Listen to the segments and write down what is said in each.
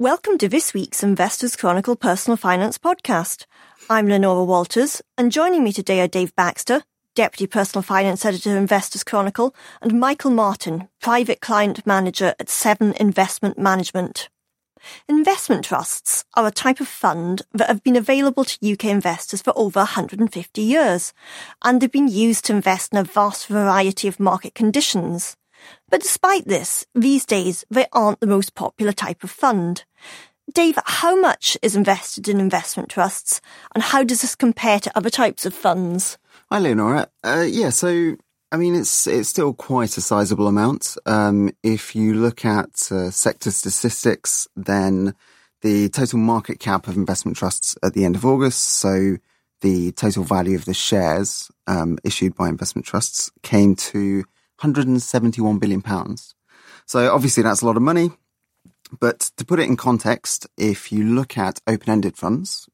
Welcome to this week's Investors Chronicle Personal Finance podcast. I'm Leonora Walters, and joining me today are Dave Baxter, Deputy Personal Finance Editor, of Investors Chronicle, and Michael Martin, Private Client Manager at Seven Investment Management. Investment trusts are a type of fund that have been available to UK investors for over 150 years, and they've been used to invest in a vast variety of market conditions. But despite this, these days they aren't the most popular type of fund. Dave, how much is invested in investment trusts and how does this compare to other types of funds? Hi, Leonora. Uh, yeah, so I mean, it's it's still quite a sizable amount. Um, if you look at uh, sector statistics, then the total market cap of investment trusts at the end of August, so the total value of the shares um, issued by investment trusts, came to 171 billion pounds. So obviously that's a lot of money. But to put it in context, if you look at open-ended funds,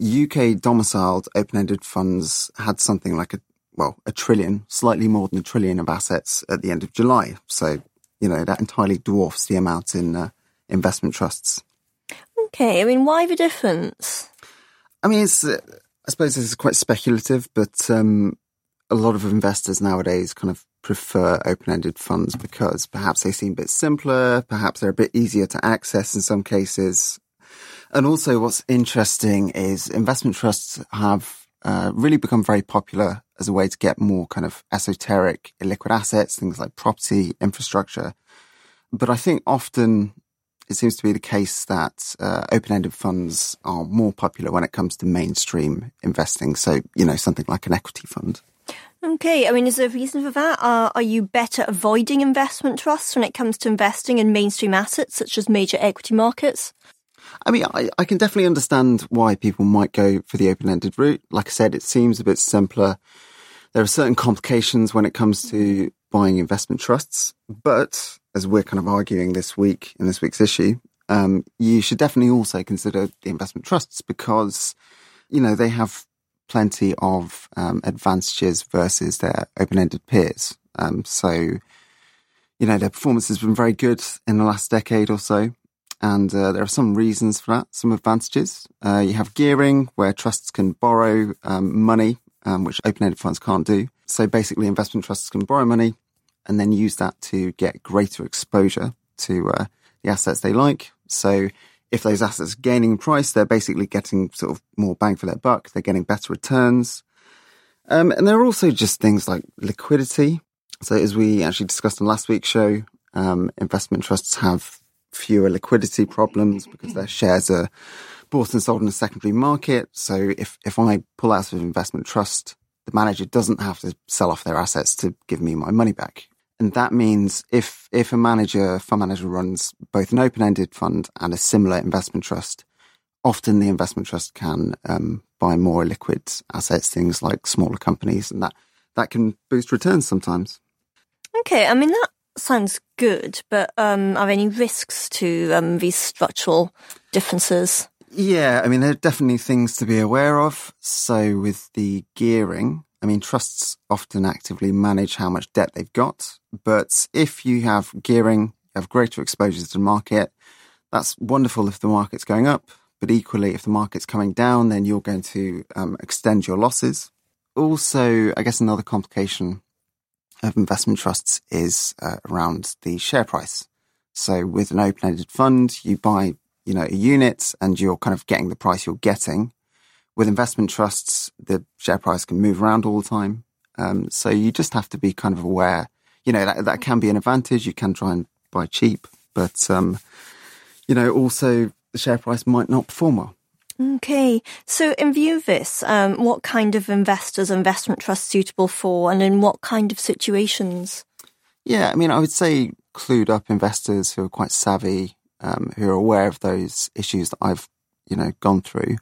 UK domiciled open-ended funds had something like a, well, a trillion, slightly more than a trillion of assets at the end of July. So, you know, that entirely dwarfs the amount in uh, investment trusts. Okay. I mean, why the difference? I mean, it's, uh, I suppose this is quite speculative, but, um, a lot of investors nowadays kind of prefer open-ended funds because perhaps they seem a bit simpler, perhaps they're a bit easier to access in some cases. And also what's interesting is investment trusts have uh, really become very popular as a way to get more kind of esoteric illiquid assets, things like property, infrastructure. But I think often it seems to be the case that uh, open-ended funds are more popular when it comes to mainstream investing. So, you know, something like an equity fund. Okay, I mean, is there a reason for that? Uh, are you better avoiding investment trusts when it comes to investing in mainstream assets such as major equity markets? I mean, I, I can definitely understand why people might go for the open-ended route. Like I said, it seems a bit simpler. There are certain complications when it comes to buying investment trusts, but as we're kind of arguing this week in this week's issue, um, you should definitely also consider the investment trusts because, you know, they have plenty of um, advantages versus their open-ended peers. Um, so, you know, their performance has been very good in the last decade or so. And uh, there are some reasons for that, some advantages. Uh, you have gearing, where trusts can borrow um, money, um, which open-ended funds can't do. So basically, investment trusts can borrow money and then use that to get greater exposure to uh, the assets they like. So if those assets are gaining price, they're basically getting sort of more bang for their buck. They're getting better returns. Um, and there are also just things like liquidity. So as we actually discussed in last week's show, um, investment trusts have fewer liquidity problems because their shares are bought and sold in a secondary market. So if, if I pull out of an investment trust, the manager doesn't have to sell off their assets to give me my money back. And that means if, if a manager, fund manager runs both an open-ended fund and a similar investment trust, often the investment trust can um, buy more liquid assets, things like smaller companies, and that, that can boost returns sometimes. Okay, I mean, that sounds good, but um, are there any risks to um, these structural differences? Yeah, I mean, there are definitely things to be aware of. So with the gearing, I mean, trusts often actively manage how much debt they've got, but if you have gearing, you have greater exposure to the market, that's wonderful if the market's going up, but equally, if the market's coming down, then you're going to um, extend your losses. Also, I guess another complication of investment trusts is uh, around the share price. So with an open-ended fund, you buy, you know, a unit and you're kind of getting the price you're getting with investment trusts, the share price can move around all the time. Um, so you just have to be kind of aware. You know, that, that can be an advantage. You can try and buy cheap, but, um, you know, also the share price might not perform well. Okay. So in view of this, um, what kind of investors investment trusts suitable for and in what kind of situations? Yeah, I mean, I would say clued up investors who are quite savvy, um, who are aware of those issues that I've, you know, gone through.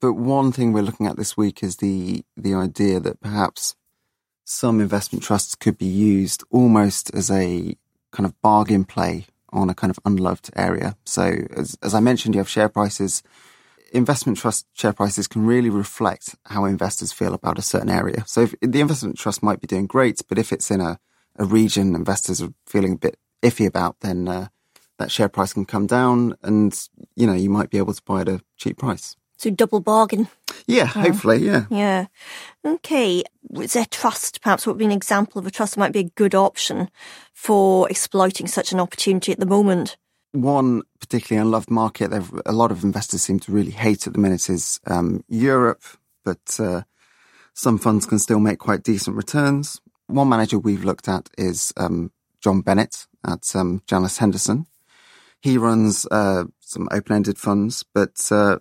But one thing we're looking at this week is the the idea that perhaps some investment trusts could be used almost as a kind of bargain play on a kind of unloved area. So as, as I mentioned, you have share prices. Investment trust share prices can really reflect how investors feel about a certain area. So if, the investment trust might be doing great, but if it's in a, a region investors are feeling a bit iffy about, then uh, that share price can come down and, you know, you might be able to buy at a cheap price. So double bargain. Yeah, hopefully, yeah. Yeah. Okay. Is there trust? Perhaps what would be an example of a trust that might be a good option for exploiting such an opportunity at the moment? One particularly unloved market that a lot of investors seem to really hate at the minute is um, Europe, but uh, some funds can still make quite decent returns. One manager we've looked at is um, John Bennett at um, Janus Henderson. He runs uh, some open-ended funds, but uh,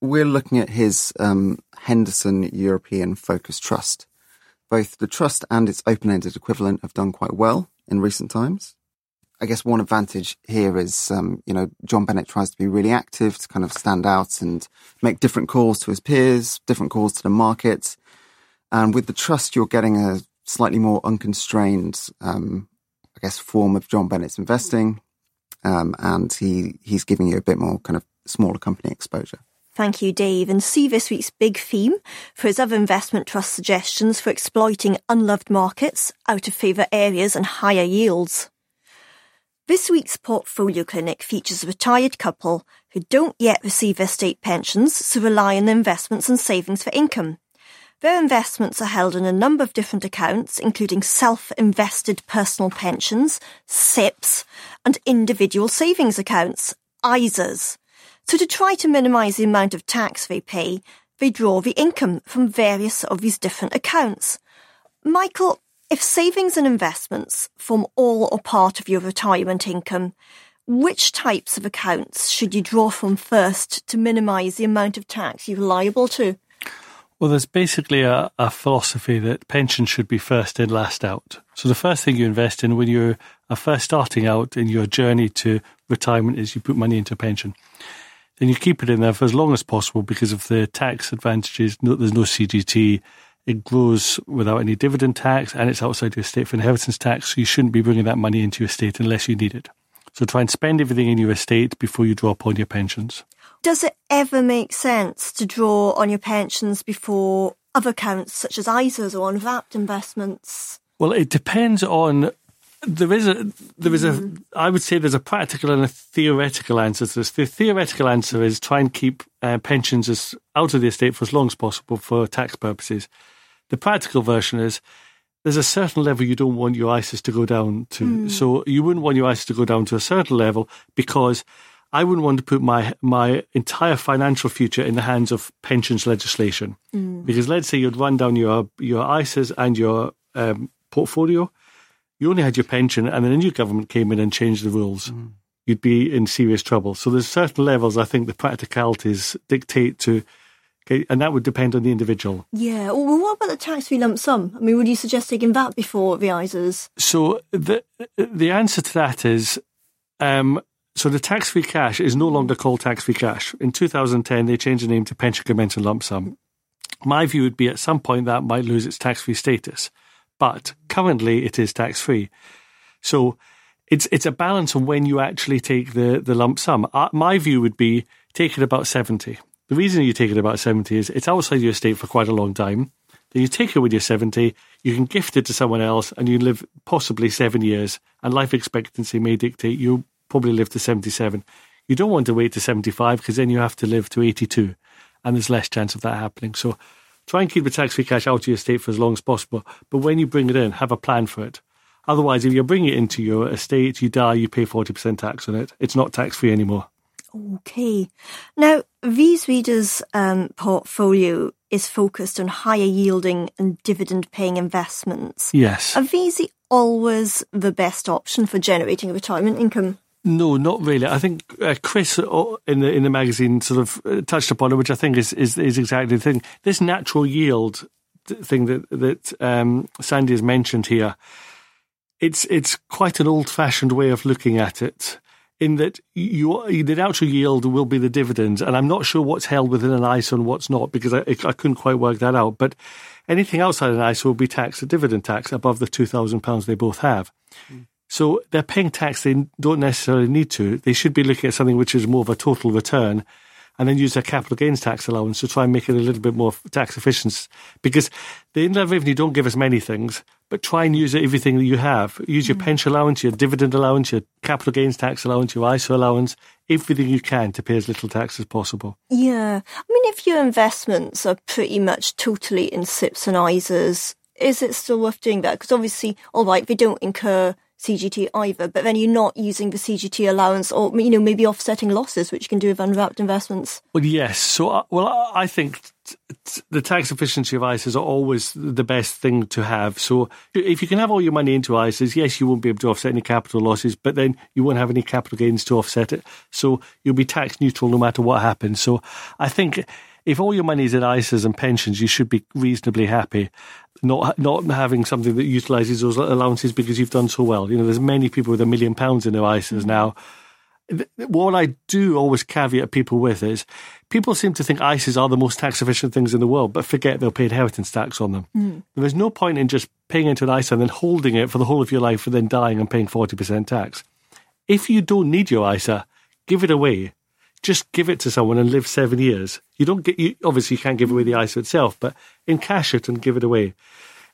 we're looking at his um, Henderson European Focus Trust. Both the trust and its open-ended equivalent have done quite well in recent times. I guess one advantage here is, um, you know, John Bennett tries to be really active to kind of stand out and make different calls to his peers, different calls to the market. And with the trust, you're getting a slightly more unconstrained, um, I guess, form of John Bennett's investing. Um, and he, he's giving you a bit more kind of smaller company exposure. Thank you, Dave. And see this week's big theme for his other investment trust suggestions for exploiting unloved markets, out of favour areas and higher yields. This week's portfolio clinic features a retired couple who don't yet receive their state pensions, so rely on their investments and savings for income. Their investments are held in a number of different accounts, including self-invested personal pensions, SIPPs, and individual savings accounts, ISAs. So to try to minimise the amount of tax they pay, they draw the income from various of these different accounts. Michael, if savings and investments form all or part of your retirement income, which types of accounts should you draw from first to minimise the amount of tax you're liable to? Well, there's basically a, a, philosophy that pensions should be first in, last out. So the first thing you invest in when you're uh, first starting out in your journey to retirement is you put money into a pension then you keep it in there for as long as possible because of the tax advantages. No, there's no CGT. It grows without any dividend tax and it's outside your estate for inheritance tax. So you shouldn't be bringing that money into your estate unless you need it. So try and spend everything in your estate before you draw upon your pensions. Does it ever make sense to draw on your pensions before other accounts such as ISAs or unwrapped investments? Well, it depends on there is a there is a mm. I would say there's a practical and a theoretical answer to this. The theoretical answer is try and keep uh, pensions as out of the estate for as long as possible for tax purposes. The practical version is there's a certain level you don't want your ISAs to go down to. Mm. So you wouldn't want your ISAs to go down to a certain level because I wouldn't want to put my my entire financial future in the hands of pensions legislation. Mm. Because let's say you'd run down your your ISAs and your um, portfolio you only had your pension, and then a new government came in and changed the rules. Mm. You'd be in serious trouble. So there's certain levels I think the practicalities dictate to, and that would depend on the individual. Yeah. Well, what about the tax-free lump sum? I mean, would you suggest taking that before the ISAs? So the the answer to that is. Um, so the tax-free cash is no longer called tax-free cash. In 2010, they changed the name to pension commencement lump sum. My view would be at some point that might lose its tax-free status but currently it is tax free. So it's it's a balance on when you actually take the the lump sum. Uh, my view would be take it about seventy. The reason you take it about seventy is it's outside your estate for quite a long time. Then you take it when you're seventy. You can gift it to someone else, and you live possibly seven years. And life expectancy may dictate you probably live to seventy-seven. You don't want to wait to seventy-five because then you have to live to eighty-two, and there's less chance of that happening. So Try and keep the tax free cash out of your estate for as long as possible. But when you bring it in, have a plan for it. Otherwise, if you bring it into your estate, you die, you pay 40% tax on it. It's not tax free anymore. Okay. Now, these readers' um, portfolio is focused on higher yielding and dividend paying investments. Yes. Are these always the best option for generating a retirement income? No, not really. I think uh, Chris uh, in the in the magazine sort of uh, touched upon it, which I think is, is is exactly the thing. This natural yield thing that that um, Sandy has mentioned here, it's it's quite an old fashioned way of looking at it. In that you, the natural yield will be the dividends, and I'm not sure what's held within an ISA and what's not because I, I couldn't quite work that out. But anything outside an ISA will be taxed at dividend tax above the two thousand pounds they both have. Mm. So they're paying tax they don't necessarily need to. They should be looking at something which is more of a total return. and then use their capital gains tax allowance to try and make it a little bit more tax efficient. Because the inland revenue don't give us many things, but try and use everything that you have. Use your mm. pension allowance, your dividend allowance, your capital gains tax allowance, your ISA allowance, everything you can to pay as little tax as possible. Yeah. I mean, if your investments are pretty much totally in SIPPs and ISAs, is it still worth doing that? Because obviously, all right, they don't incur CGT either, but then you're not using the CGT allowance or, you know, maybe offsetting losses, which you can do with unwrapped investments. Well, yes. So, uh, well, I think the tax efficiency of ISAs are always the best thing to have. So if you can have all your money into ISAs, yes, you won't be able to offset any capital losses, but then you won't have any capital gains to offset it. So you'll be tax neutral no matter what happens. So I think if all your money is in ISAs and pensions, you should be reasonably happy. Not not having something that utilises those allowances because you've done so well. You know, there's many people with a million pounds in their ISAs mm-hmm. now. What I do always caveat people with is people seem to think ISAs are the most tax efficient things in the world, but forget they'll pay inheritance tax on them. Mm. There's no point in just paying into an ISA and then holding it for the whole of your life and then dying and paying 40% tax. If you don't need your ISA, give it away just give it to someone and live seven years. You don't get, you, obviously, you can't give away the mm. ISA itself, but encash it and give it away.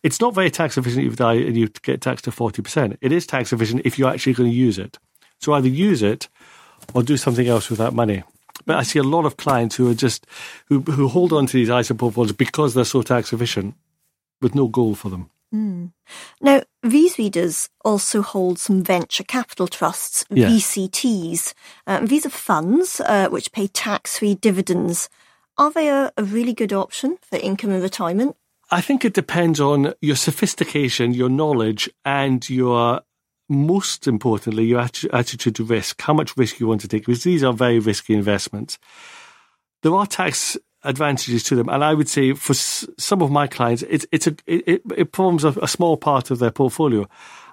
It's not very tax efficient if you die and you get taxed to 40%. It is tax efficient if you're actually going to use it. So either use it or do something else with that money. But I see a lot of clients who are just, who, who hold on to these ISA portfolios because they're so tax efficient with no goal for them. Mm. Now, these readers also hold some venture capital trusts, yeah. VCTs. Uh, these are funds uh, which pay tax free dividends. Are they a, a really good option for income and retirement? I think it depends on your sophistication, your knowledge, and your most importantly, your attitude to risk, how much risk you want to take, because these are very risky investments. There are tax advantages to them. And I would say for some of my clients, it's it's a it, it forms a, a small part of their portfolio.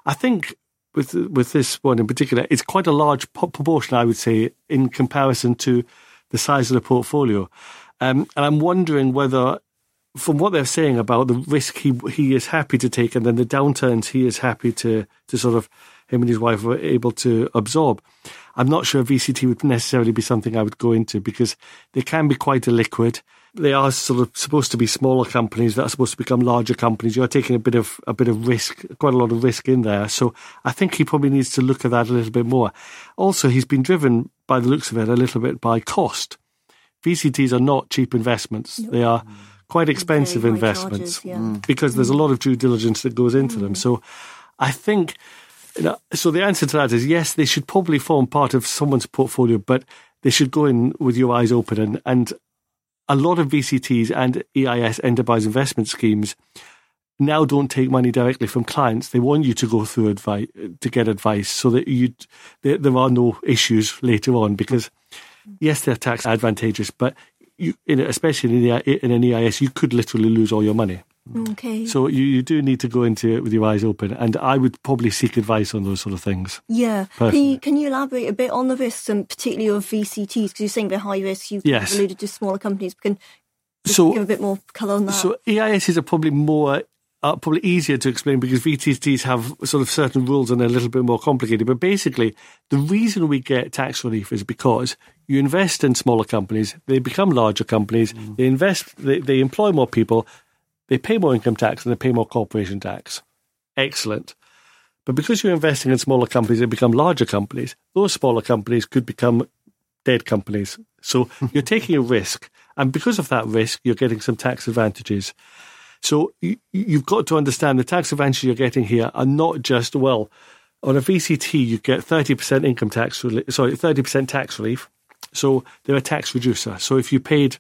I think with with this one in particular, it's quite a large proportion. I would say in comparison to the size of the portfolio. Um, and I'm wondering whether, from what they're saying about the risk he he is happy to take, and then the downturns he is happy to to sort of him and his wife were able to absorb. I'm not sure VCT would necessarily be something I would go into because they can be quite a liquid. They are sort of supposed to be smaller companies that are supposed to become larger companies. You're taking a bit of a bit of risk, quite a lot of risk in there. So I think he probably needs to look at that a little bit more. Also, he's been driven by the looks of it a little bit by cost. VCTs are not cheap investments. They are quite expensive investments charges, yeah. Mm. because there's a lot of due diligence that goes into mm. them. So I think so the answer to that is yes, they should probably form part of someone's portfolio, but they should go in with your eyes open. And, and a lot of VCTs and EIS enterprise investment schemes now don't take money directly from clients. They want you to go through advice to get advice so that you there, are no issues later on because yes, they're tax advantageous, but you, in, especially in, the, in an EIS, you could literally lose all your money. Okay. So you, you do need to go into it with your eyes open, and I would probably seek advice on those sort of things. Yeah. Can you, can you elaborate a bit on the risks, and particularly of VCTs? Because you're saying they're high risk. You've yes. alluded to smaller companies. Can so, give a bit more colour on that? So EISs are probably more uh, probably easier to explain because VCTs have sort of certain rules and they're a little bit more complicated. But basically, the reason we get tax relief is because you invest in smaller companies, they become larger companies, mm. they invest, they, they employ more people, they pay more income tax and they pay more corporation tax. Excellent. But because you're investing in smaller companies, they become larger companies. Those smaller companies could become dead companies. So you're taking a risk. And because of that risk, you're getting some tax advantages. So you, have got to understand the tax advantages you're getting here are not just, well, on a VCT, you get 30% income tax, sorry, 30% tax relief. So they're a tax reducer. So if you paid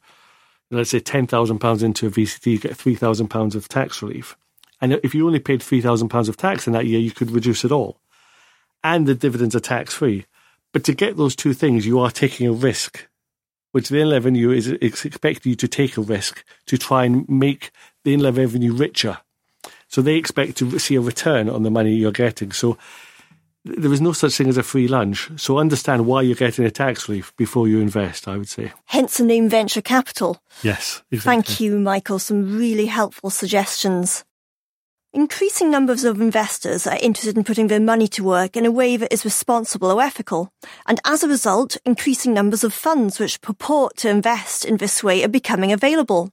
let's say £10,000 into a VCT, you get £3,000 of tax relief. And if you only paid £3,000 of tax in that year, you could reduce it all. And the dividends are tax free. But to get those two things, you are taking a risk, which the inland revenue is, expecting you to take a risk to try and make the inland revenue richer. So they expect to see a return on the money you're getting. So there is no such thing as a free lunch. So understand why you're getting a tax relief before you invest, I would say. Hence the name venture capital. Yes, exactly. Thank you, Michael. Some really helpful suggestions. Increasing numbers of investors are interested in putting their money to work in a way that is responsible or ethical, and as a result, increasing numbers of funds which purport to invest in this way are becoming available.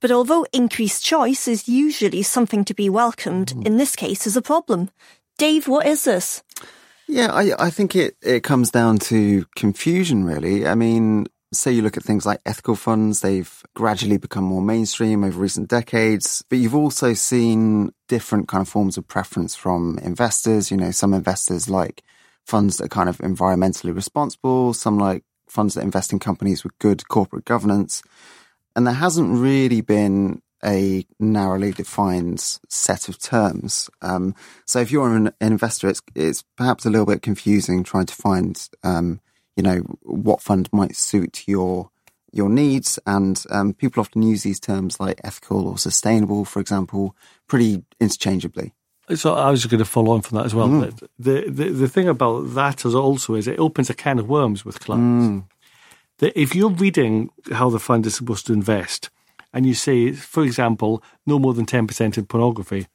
But although increased choice is usually something to be welcomed, hmm. in this case is a problem. Dave, what is this? Yeah, I, I think it, it comes down to confusion, really. I mean, say you look at things like ethical funds, they've gradually become more mainstream over recent decades, but you've also seen different kind of forms of preference from investors. You know, some investors like funds that are kind of environmentally responsible, some like funds that invest in companies with good corporate governance. And there hasn't really been a narrowly defined set of terms. Um, so if you're an, investor, it's, it's perhaps a little bit confusing trying to find, um, you know, what fund might suit your your needs. And um, people often use these terms like ethical or sustainable, for example, pretty interchangeably. So I was going to follow on from that as well. Mm. The, the the thing about that is also is it opens a can of worms with clients. Mm. That if you're reading how the fund is supposed to invest, and you say, for example, no more than ten percent in pornography,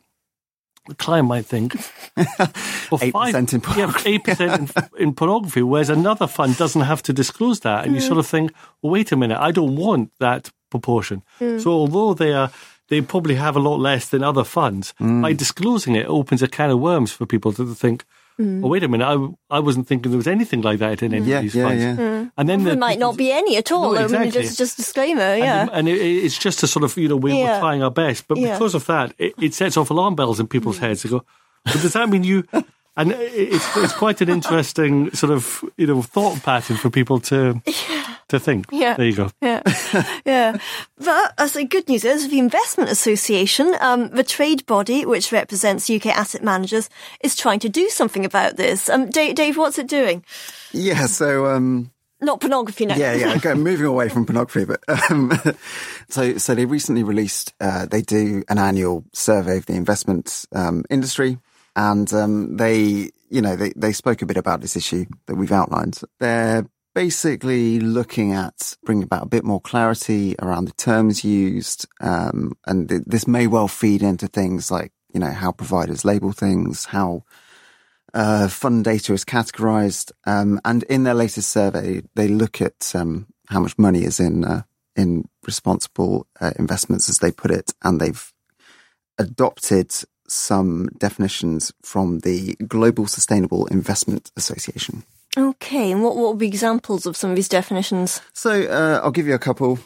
the client might think, well, eight percent in pornography, yeah, eight percent in, pornography, whereas another fund doesn't have to disclose that, and mm. you sort of think, well, wait a minute, I don't want that proportion. Mm. So although they are, they probably have a lot less than other funds. Mm. By disclosing it, it opens a can of worms for people to think, Mm. Oh, wait a minute. I, I wasn't thinking there was anything like that in any yeah, of these yeah, funds. Yeah. Mm. And then there might not be any at all. No, exactly. I mean, just, just disclaimer, yeah. And, and it, it's just a sort of, you know, we, yeah. we're trying our best. But yeah. because of that, it, it, sets off alarm bells in people's mm. heads. They go, but does that mean you. And it's it's quite an interesting sort of you know thought pattern for people to yeah. To think. Yeah, there you go. Yeah, yeah. But as the good news is, the Investment Association, um, the trade body which represents UK asset managers, is trying to do something about this. Um, Dave, Dave what's it doing? Yeah, so um, not pornography now. Yeah, yeah. Okay, moving away from pornography, but um, so so they recently released. Uh, they do an annual survey of the investment um, industry and um, they, you know, they, they spoke a bit about this issue that we've outlined. They're basically looking at bringing about a bit more clarity around the terms used, um, and th- this may well feed into things like, you know, how providers label things, how uh, fund data is categorized, um, and in their latest survey, they look at um, how much money is in uh, in responsible uh, investments, as they put it, and they've adopted some definitions from the Global Sustainable Investment Association. Okay, and what, what would be examples of some of these definitions? So uh, I'll give you a couple.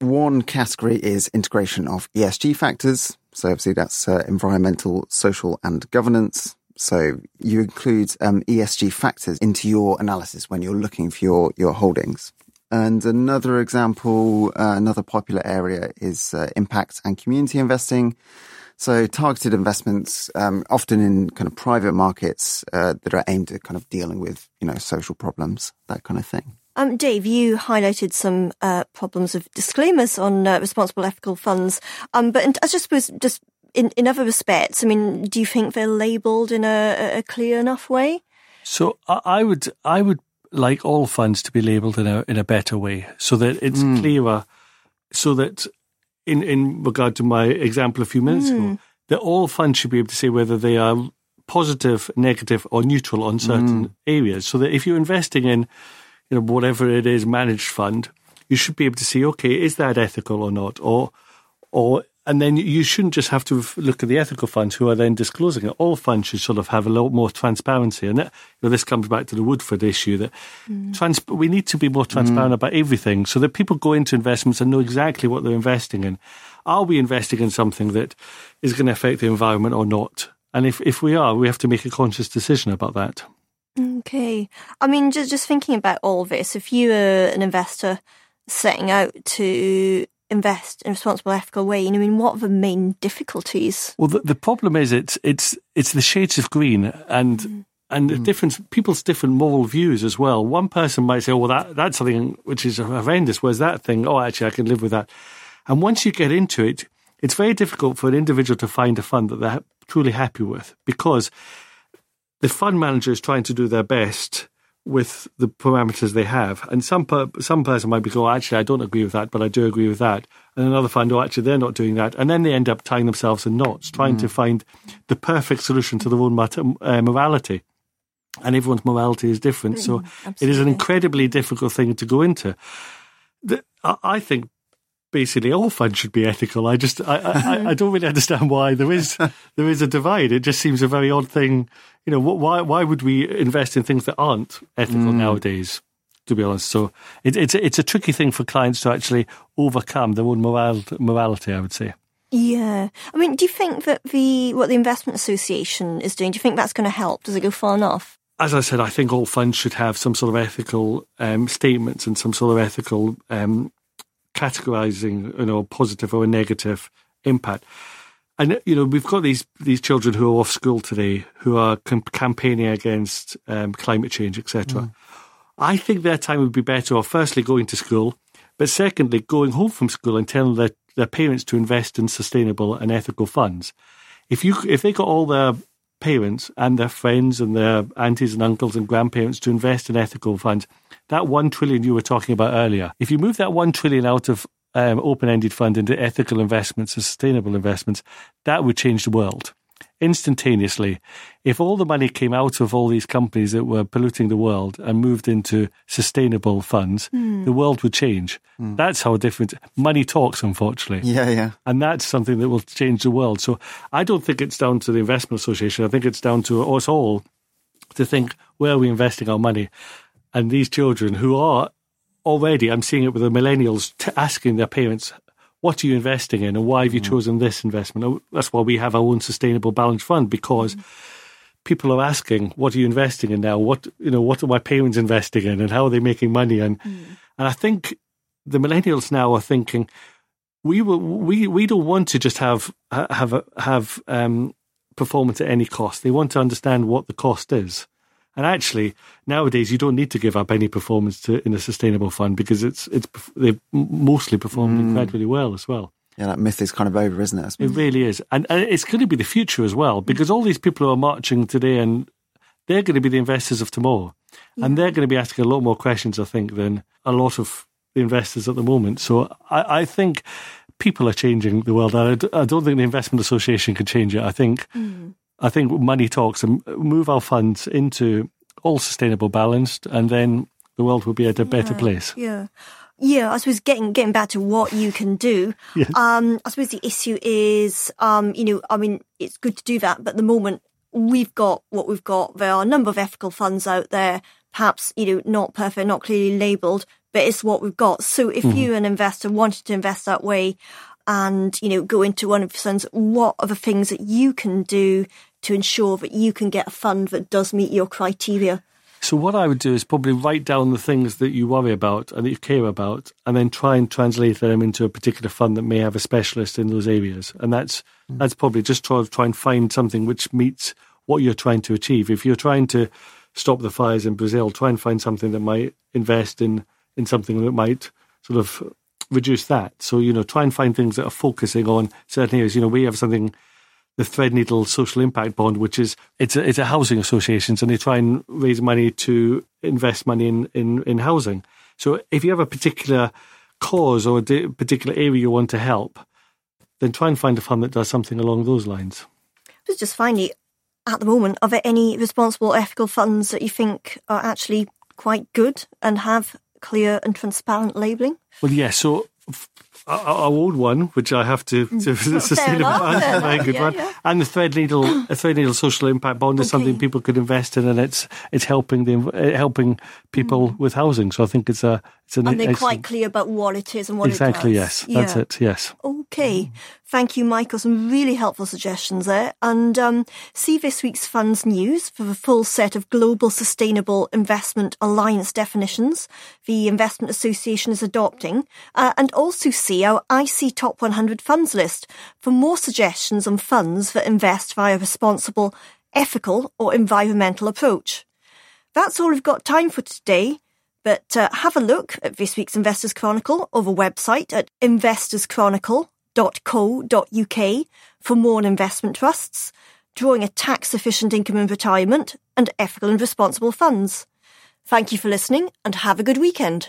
One category is integration of ESG factors. So obviously that's uh, environmental, social, and governance. So you include um, ESG factors into your analysis when you're looking for your, your holdings. And another example, uh, another popular area is uh, impact and community investing. So targeted investments, um, often in kind of private markets uh, that are aimed at kind of dealing with, you know, social problems, that kind of thing. Um, Dave, you highlighted some uh, problems of disclaimers on uh, responsible ethical funds, um, but in, I just suppose just in, in other respects, I mean, do you think they're labelled in a, a, clear enough way? So I would I would like all funds to be labelled in a in a better way, so that it's mm. clearer, so that in, in regard to my example a few minutes mm. ago, hmm. that all funds should be able to say whether they are positive, negative, or neutral on certain mm. areas. So that if you're investing in, you know, whatever it is, managed fund, you should be able to see, okay, is that ethical or not, or or and then you shouldn't just have to look at the ethical funds who are then disclosing it. All funds should sort of have a lot more transparency. And that, you know, this comes back to the Woodford issue that mm. trans- we need to be more transparent mm. about everything so that people go into investments and know exactly what they're investing in. Are we investing in something that is going to affect the environment or not? And if, if we are, we have to make a conscious decision about that. Okay. I mean, just, just thinking about all this, if you were an investor setting out to invest in a responsible, ethical way? And I mean, what are the main difficulties? Well, the, the problem is it's it's it's the shades of green and. Mm. And mm. different people's different moral views as well. One person might say, "Oh, well, that that's something which is horrendous." Whereas that thing, oh, actually, I can live with that. And once you get into it, it's very difficult for an individual to find a fund that they're truly happy with because the fund manager is trying to do their best with the parameters they have. And some per, some person might be going, oh, actually, I don't agree with that, but I do agree with that. And another find, oh, actually, they're not doing that. And then they end up tying themselves in knots, trying mm. to find the perfect solution to their own uh, morality. And everyone's morality is different. Mm, so absolutely. it is an incredibly difficult thing to go into. The, I think basically all funds should be ethical. I just I, I, I, don't really understand why there is there is a divide. It just seems a very odd thing. You know, why why would we invest in things that aren't ethical mm. nowadays? To be honest, so it, it's it's a tricky thing for clients to actually overcome their own moral, morality. I would say. Yeah, I mean, do you think that the what the investment association is doing? Do you think that's going to help? Does it go far enough? as I said, I think all funds should have some sort of ethical um, statements and some sort of ethical um, categorizing, you know, positive or a negative impact. And you know, we've got these these children who are off school today, who are campaigning against um, climate change, etc. Mm. I think their time would be better off, firstly, going to school, but secondly, going home from school and telling their, their parents to invest in sustainable and ethical funds. If you if they got all their parents and their friends and their aunties and uncles and grandparents to invest in ethical funds, that one trillion you were talking about earlier, if you move that one trillion out of um, open-ended fund into ethical investments and sustainable investments, that would change the world instantaneously. If all the money came out of all these companies that were polluting the world and moved into sustainable funds, mm. the world would change. Mm. That's how different money talks, unfortunately. Yeah, yeah. And that's something that will change the world. So I don't think it's down to the investment association. I think it's down to us all to think where are we investing our money? And these children who are already, I'm seeing it with the millennials, t- asking their parents, what are you investing in and why have you mm. chosen this investment? Oh, that's why we have our own sustainable balance fund because mm. people are asking, what are you investing in now? What, you know, what are my parents investing in and how are they making money? And, mm. and I think the millennials now are thinking, we will, we, we don't want to just have, have, have, um, performance at any cost. They want to understand what the cost is. And actually, nowadays you don't need to give up any performance to, in a sustainable fund because it's it's they've mostly performed mm. incredibly well as well. Yeah, that myth is kind of over, isn't it? It really is, and, and it's going to be the future as well because all these people who are marching today and they're going to be the investors of tomorrow, yeah. and they're going to be asking a lot more questions, I think, than a lot of the investors at the moment. So I, I think people are changing the world. I, I don't think the investment association can change it. I think mm. I think money talks and move our funds into all sustainable, balanced, and then the world will be at a better place. Yeah. Yeah, I suppose getting getting back to what you can do. Yes. Um, I suppose the issue is, um, you know, I mean, it's good to do that, but at the moment we've got what we've got. There are a number of ethical funds out there, perhaps you know not perfect, not clearly labelled, but it's what we've got. So if mm. you, an investor, wanted to invest that way, and you know go into one of your funds, what are the things that you can do to ensure that you can get a fund that does meet your criteria. So what I would do is probably write down the things that you worry about and that you care about, and then try and translate them into a particular fund that may have a specialist in those areas. And that's mm. that's probably just try try and find something which meets what you're trying to achieve. If you're trying to stop the fires in Brazil, try and find something that might invest in in something that might sort of reduce that. So you know, try and find things that are focusing on certain areas. You know, we have something the Threadneedle Social Impact Bond, which is it's a, it's a housing association, and they try and raise money to invest money in, in, in housing. So if you have a particular cause or a particular area you want to help, then try and find a fund that does something along those lines. Just finally, at the moment, are there any responsible ethical funds that you think are actually quite good and have clear and transparent labelling? Well, yes. Yeah, so our old one, which I have to, to sustainable a very good yeah, one, yeah. and the Threadneedle, a Threadneedle social impact bond is okay. something people could invest in, and it's it's helping the uh, helping people mm. with housing. So I think it's a it's an and they're quite clear about what it is and what exactly. Yes, that's it. Yes. Okay. Thank you, Michael. Some really helpful suggestions there. And um, see this week's funds news for the full set of global sustainable investment alliance definitions the Investment Association is adopting, uh, and also our IC Top 100 funds list for more suggestions on funds that invest via a responsible, ethical, or environmental approach. That's all we've got time for today. But uh, have a look at this week's Investors Chronicle or the website at investorschronicle.co.uk for more on investment trusts, drawing a tax efficient income in retirement, and ethical and responsible funds. Thank you for listening and have a good weekend.